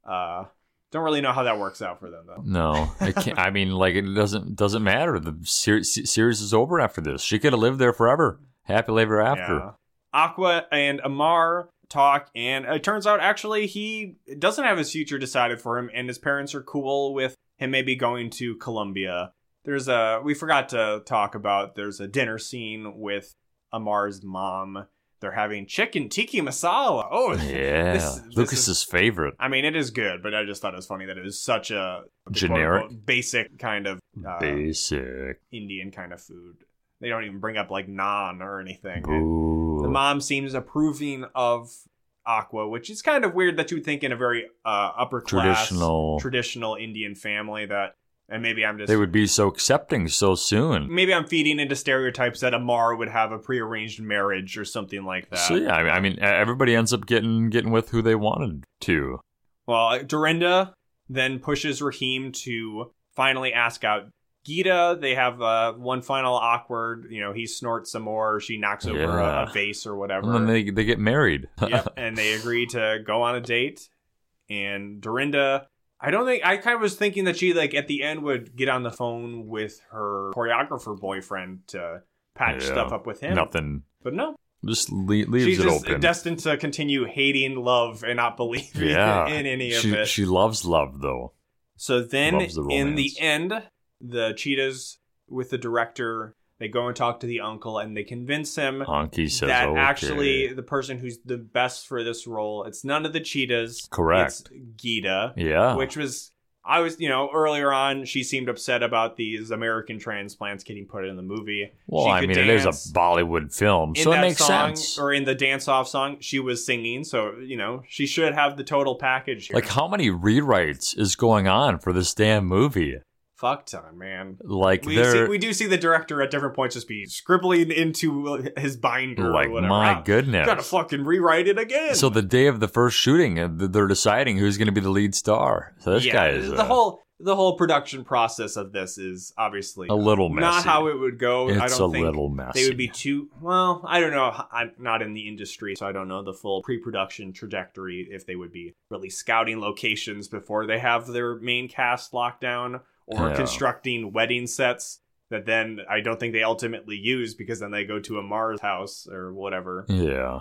uh, don't really know how that works out for them though. No, it (laughs) can't, I mean, like it doesn't doesn't matter. The ser- series is over after this. She could have lived there forever, happily ever after. Yeah. Aqua and Amar talk, and it turns out actually he doesn't have his future decided for him, and his parents are cool with him maybe going to Columbia. There's a we forgot to talk about. There's a dinner scene with Amar's mom. They're having chicken tiki masala. Oh, Yeah, This- this Lucas's is- favorite. I mean, it is good, but I just thought it was funny that it was such a Generic? quote-unquote basic kind of uh, Basic. Indian kind of food. They don't even bring up like naan or anything. The mom seems approving of Aqua, which is kind of weird that you would think in a very uh, upper class, Traditional. traditional Indian family that, and maybe I'm just They would be so accepting so soon. maybe I'm feeding into stereotypes that Amar would have a prearranged marriage or something like that. So yeah, I mean- I mean, everybody ends up getting getting with who they wanted to. Well, Dorinda then pushes Raheem to finally ask out Gita. They have uh, one final awkward, you know, he snorts some more, she knocks over a, a vase or whatever. And then they they get married. (laughs) yep, and they agree to go on a date. And Dorinda, I don't think I kind of was thinking that she like at the end would get on the phone with her choreographer boyfriend to patch Yeah. stuff up with him. Nothing. But no, Just le- leaves she's it just open. destined to continue hating love and not believing yeah, in any of she, it. She loves love though. So then, the in the end, the cheetahs with the director they go and talk to the uncle, and they convince him Honky says that okay. actually the person who's the best for this role it's none of the cheetahs. Correct. It's Gita, yeah, which was. I was, you know, earlier on, she seemed upset about these American transplants getting put in the movie. well, I mean, it is a Bollywood film, in so it makes song, sense. Or in the dance off song, she was singing, so you know she should have the total package. Here. Like, how many rewrites is going on for this damn movie? Fuck time, man. Like, We, see, we do see the director at different points just be scribbling into his binder like, or my Ah, goodness. Gotta fucking rewrite it again. So the day of the first shooting, uh, they're deciding who's going to be the lead star. So this yeah, guy is the uh, whole the whole production process of this is obviously a little messy. not how it would go. I It's don't a think little messy. they would be too well. I don't know. I'm not in the industry, so I don't know the full pre-production trajectory. If they would be really scouting locations before they have their main cast locked down, or Yeah. constructing wedding sets that then I don't think they ultimately use because then they go to Amar's house or whatever. Yeah,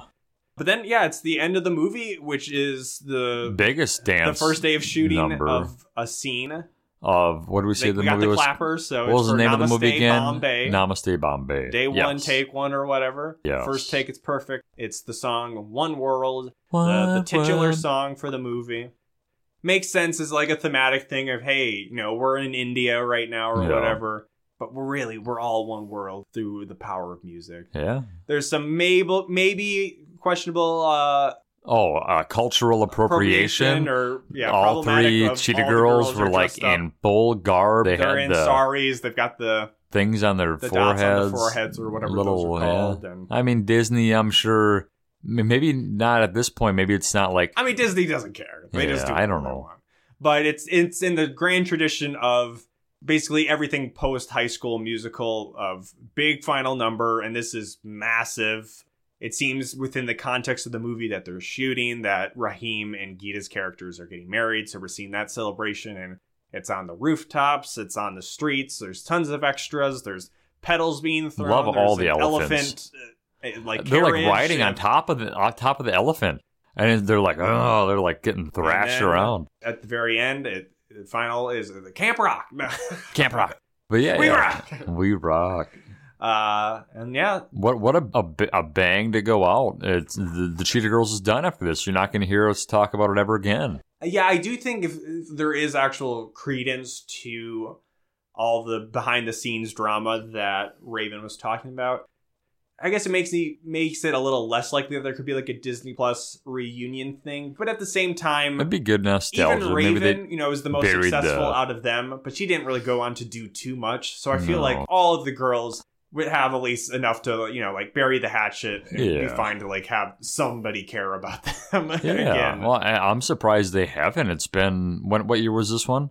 But then, yeah, it's the end of the movie, which is the biggest dance. the first day of shooting number. of a scene. of what do we say They- the we got movie the was? clappers, so what it's was the name of the movie again? Bombay. Namaste Bombay. Day one, take one, or whatever. Yeah. First take, it's perfect. It's the song "One World," the, the titular would- song for the movie. Makes sense as like a thematic thing of hey, you know, we're in India right now or Yeah. whatever, but we're really we're all one world through the power of music. Yeah. There's some maybe maybe questionable uh, Oh, uh, cultural appropriation. or yeah, all three cheetah all the girls, were like in full garb. They They're had in the saris. They've got the things on their the foreheads, on the foreheads or whatever little, those are yeah. called. And I mean, Disney. I'm sure. Maybe not at this point. Maybe it's not like I mean, Disney doesn't care. They just Yeah, do I don't know. want. But it's it's in the grand tradition of basically everything post high school musical of big final number, and this is massive. it seems within the context of the movie that they're shooting that Raheem and Gita's characters are getting married. So we're seeing that celebration and it's on the rooftops, it's on the streets. There's tons of extras. There's petals being thrown. Love There's all the an elephants. Elephant, uh, like they're like riding on top of the on top of the elephant, and they're like, oh, they're like getting thrashed around. At the very end, it, the final is the Camp Rock. (laughs) Camp Rock. But yeah, We yeah. rock. We rock. Uh, and yeah, What what a, a, a bang to go out! It's the, the Cheetah Girls is done after this. You're not going to hear us talk about it ever again. Yeah, I do think if, if there is actual credence to all the behind the scenes drama that Raven was talking about, I guess it makes the makes it a little less likely that there could be like a Disney Plus reunion thing. But at the same time, It'd be good nostalgia. even Raven, you know, is the most successful the- out of them, but she didn't really go on to do too much. So I feel No. like all of the girls would have at least enough to, you know, like bury the hatchet and be fine to like have somebody care about them (laughs) yeah. again. Well, I, I'm surprised they haven't. It's been when? What year was this one?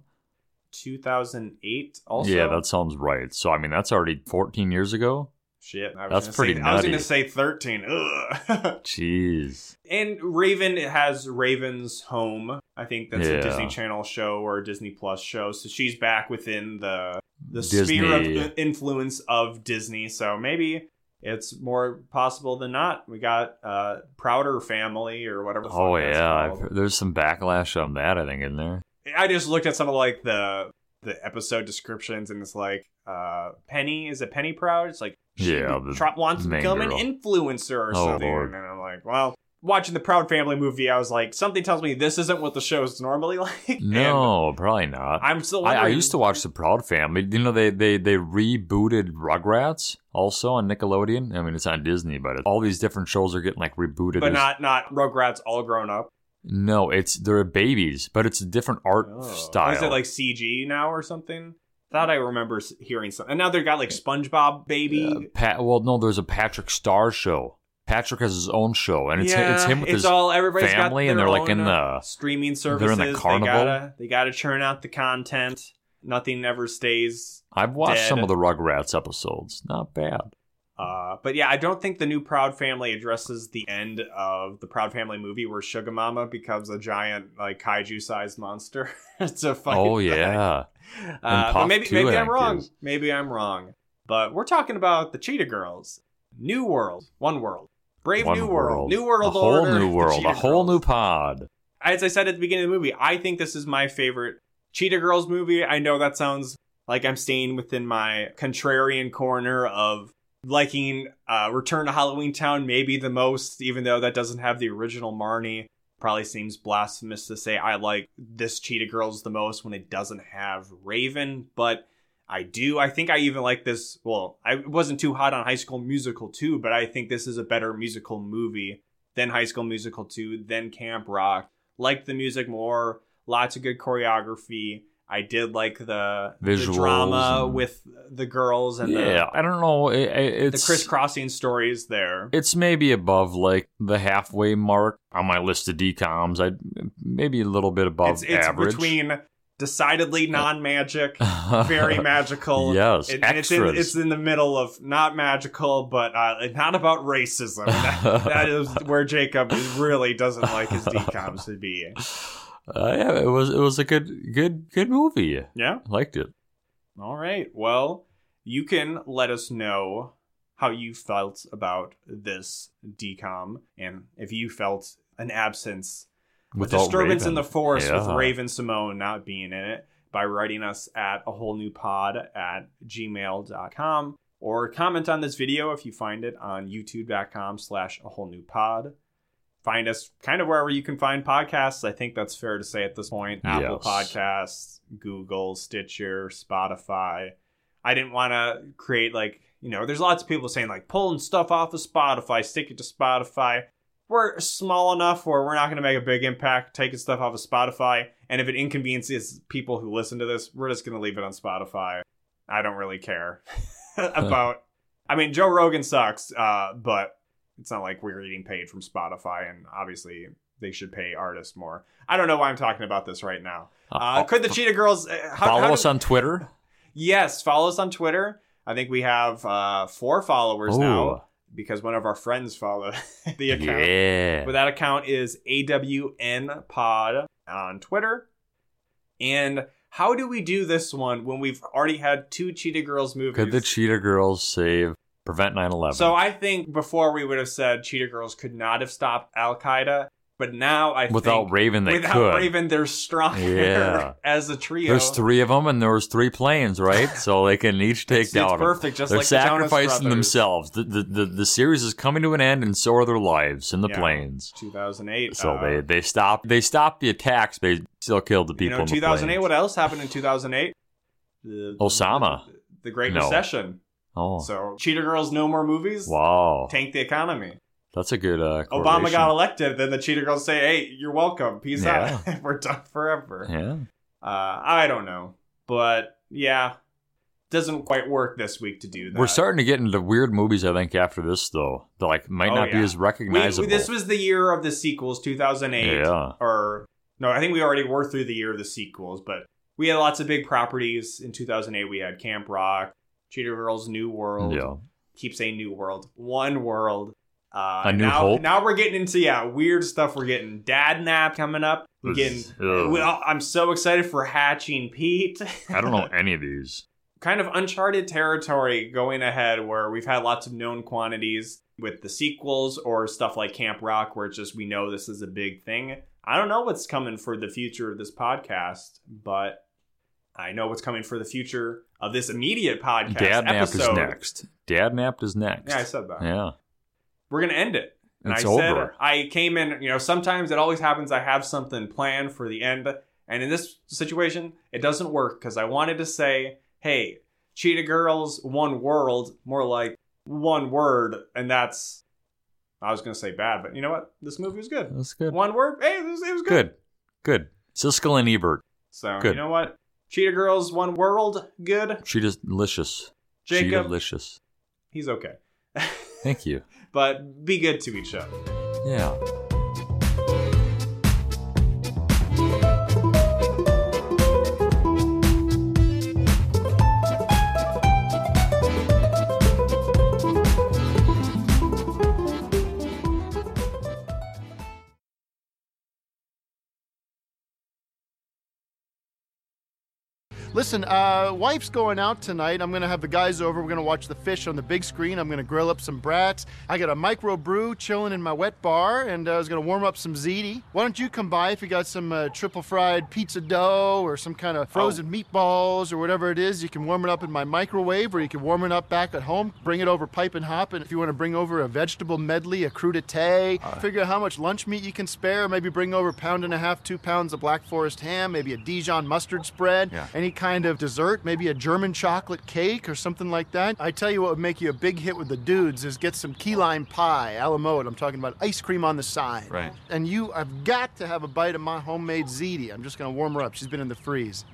2008 also. Yeah, that sounds right. So I mean, that's already 14 years ago. Shit, I was That's pretty say, I was going to say 13. Ugh. (laughs) Jeez. and Raven has Raven's Home. I think that's Yeah. a Disney Channel show or a Disney Plus show. So she's back within the the Disney. sphere of influence of Disney. So maybe it's more possible than not. We got uh Prouder Family or whatever. Oh yeah, I've called. heard- there's some backlash on that. I think in there. I just looked at some of like the the episode descriptions and it's like uh Penny is a Penny Proud? It's like she Yeah, try, wants to become an influencer or Oh, something. Lord. And I'm like, well, watching the Proud Family movie, I was like, something tells me this isn't what the show is normally (laughs) like. No, probably not. I'm still. I, I used to watch The Proud Family. You know, they they they rebooted Rugrats also on Nickelodeon. I mean, it's on Disney, but all these different shows are getting like rebooted. but as- not not Rugrats all grown up. No, it's they're babies, but it's a different art Oh. style. Is it like CG now or something? Thought I remember hearing something. And now they've got like SpongeBob baby. Uh, Pat, well, no, there's a Patrick Star show. Patrick has his own show, and it's yeah, it's him with it's his all everybody's got family, and they're like in uh, the streaming they're in services. the carnival. They gotta they gotta churn out the content. Nothing ever stays. I've watched dead. some of the Rugrats episodes. Not bad. Uh, but yeah, I don't think the new Proud Family addresses the end of the Proud Family movie where Sugar Mama becomes a giant like kaiju sized monster (laughs) to fight. oh yeah, Uh, but maybe maybe I'm wrong. Maybe I'm wrong. But we're talking about the Cheetah Girls. New World, One World, Brave One New World, New World a whole Order, new (laughs) world, a whole new pod. As I said at the beginning of the movie, I think this is my favorite Cheetah Girls movie. I know that sounds like I'm staying within my contrarian corner of liking uh, Return to Halloweentown maybe the most, even though that doesn't have the original Marnie. Probably seems blasphemous to say I like this Cheetah Girls the most when it doesn't have Raven, but I do. I think I even like this. Well, I wasn't too hot on High School Musical 2, but I think this is a better musical movie than High School Musical 2, than Camp Rock. Liked the music more, lots of good choreography. I did like the, the drama and- with the girls and yeah, I don't know. It, it- the, the it's crisscrossing stories there. It's maybe above like the halfway mark on my list of DCOMs. I maybe a little bit above It's, it's average. between decidedly non-magic, (laughs) very magical. Yes, It- and it's in, it's in the middle of not magical, but uh, not about racism. That, that is (laughs) where Jacob really doesn't like his (laughs) DCOMs to be. Uh, yeah, it was it was a good good good movie. Yeah. Liked it. All right. Well, you can let us know how you felt about this DCOM and if you felt an absence, a Without disturbance in Raven. the force with Raven-Symoné not being in it by writing us at a whole new pod at gmail.com or comment on this video if you find it on youtube.com slash a whole new pod. Find us kind of wherever you can find podcasts. I think that's fair to say at this point. Apple Yes. Podcasts, Google, Stitcher, Spotify. I didn't want to create like, you know, there's lots of people saying like pulling stuff off of Spotify, stick it to Spotify. We're small enough where we're not going to make a big impact taking stuff off of Spotify. And if it inconveniences people who listen to this, we're just going to leave it on Spotify. I don't really care (laughs) about. I mean, Joe Rogan sucks, uh, but it's not like we're getting paid from Spotify, and obviously they should pay artists more. I don't know why I'm talking about this right now. Uh, could the Cheetah Girls uh, how, follow how us on Twitter? Yes, follow us on Twitter. I think we have uh, four followers now. Because one of our friends followed (laughs) the account. Yeah. But that account is AWN Pod on Twitter. And how do we do this one when we've already had two Cheetah Girls movies? Could the Cheetah Girls save prevent 9/11? so I think before we would have said Cheetah Girls could not have stopped Al Qaeda, but now I without think Raven, they without could. Raven, they're stronger Yeah. (laughs) as a trio. There's three of them, and there was three planes, right? (laughs) so they can each take down. it's perfect, just They're like sacrificing Brothers. themselves. The, the the the series is coming to an end, and so are their lives in the Yeah. planes. 2008. So uh, they they stopped they stopped the attacks, they still killed the you people. know, in 2008. planes. What else happened in 2008? The, Osama. The, the Great No. Recession. Oh, So Cheetah Girls, no more movies. wow, Tank the economy. that's a good. Uh, Obama got elected. Then the Cheetah Girls say, "Hey, you're welcome. Peace Yeah. out. (laughs) We're done forever." Yeah, Uh, I don't know, but yeah, doesn't quite work this week to do that. we're starting to get into weird movies. I think after this though, that like might Oh, not be as recognizable. we- this was the year of the sequels, 2008. Yeah. Or no, I think we already were through the year of the sequels, but we had lots of big properties in 2008. We had Camp Rock, Cheetah Girls, New World. yeah, Keep saying New World, One World. Uh, A New now, Hope? Now we're getting into yeah weird stuff. We're getting Dad Nap coming up. We're getting. Well, I'm so excited for Hatching Pete. I don't know (laughs) any of these. kind of uncharted territory going ahead where we've had lots of known quantities with the sequels or stuff like Camp Rock where it's just we know this is a big thing. I don't know what's coming for the future of this podcast, but I know what's coming for the future of this immediate podcast. Dad Nap is next. Dadnapped is next. Yeah, I said that. Yeah. We're gonna end it. And It's I said over. I came in, you know, sometimes it always happens I have something planned for the end. And in this situation, it doesn't work because I wanted to say, hey, Cheetah Girls, one world, more like one word, and that's I was gonna say bad, but you know what? This movie was good. That's good. One word, hey, it was, it was good. Good. Good. Siskel and Ebert. So Good. you know what? Cheetah Girls, one world, good. Just delicious. Jacob, delicious. he's okay. Thank you. (laughs) but be good to each other. Yeah. Listen, uh, wife's going out tonight. I'm gonna have the guys over. We're gonna watch the fish on the big screen. I'm gonna grill up some brats. I got a micro brew chilling in my wet bar, and uh, I was gonna warm up some ziti. Why don't you come by if you got some uh, triple fried pizza dough or some kind of frozen meatballs or whatever it is? You can warm it up in my microwave, or you can warm it up back at home. Bring it over pipe and hop, and if you want to bring over a vegetable medley, a crudité, figure out how much lunch meat you can spare. Maybe bring over a pound and a half, two pounds of Black Forest ham, maybe a Dijon mustard spread, Yeah. any kind of dessert, maybe a German chocolate cake or something like that. I tell you what would make you a big hit with the dudes is get some key lime pie, a la mode. I'm talking about ice cream on the side. Right. And you I've got to have a bite of my homemade ziti. I'm just going to warm her up. She's been in the freeze.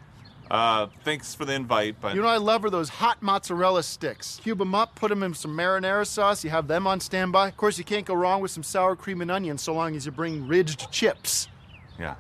Uh, thanks for the invite, but You know, I love her those hot mozzarella sticks. Cube them up, put them in some marinara sauce. You have them on standby. Of course, you can't go wrong with some sour cream and onion so long as you bring ridged chips. yeah,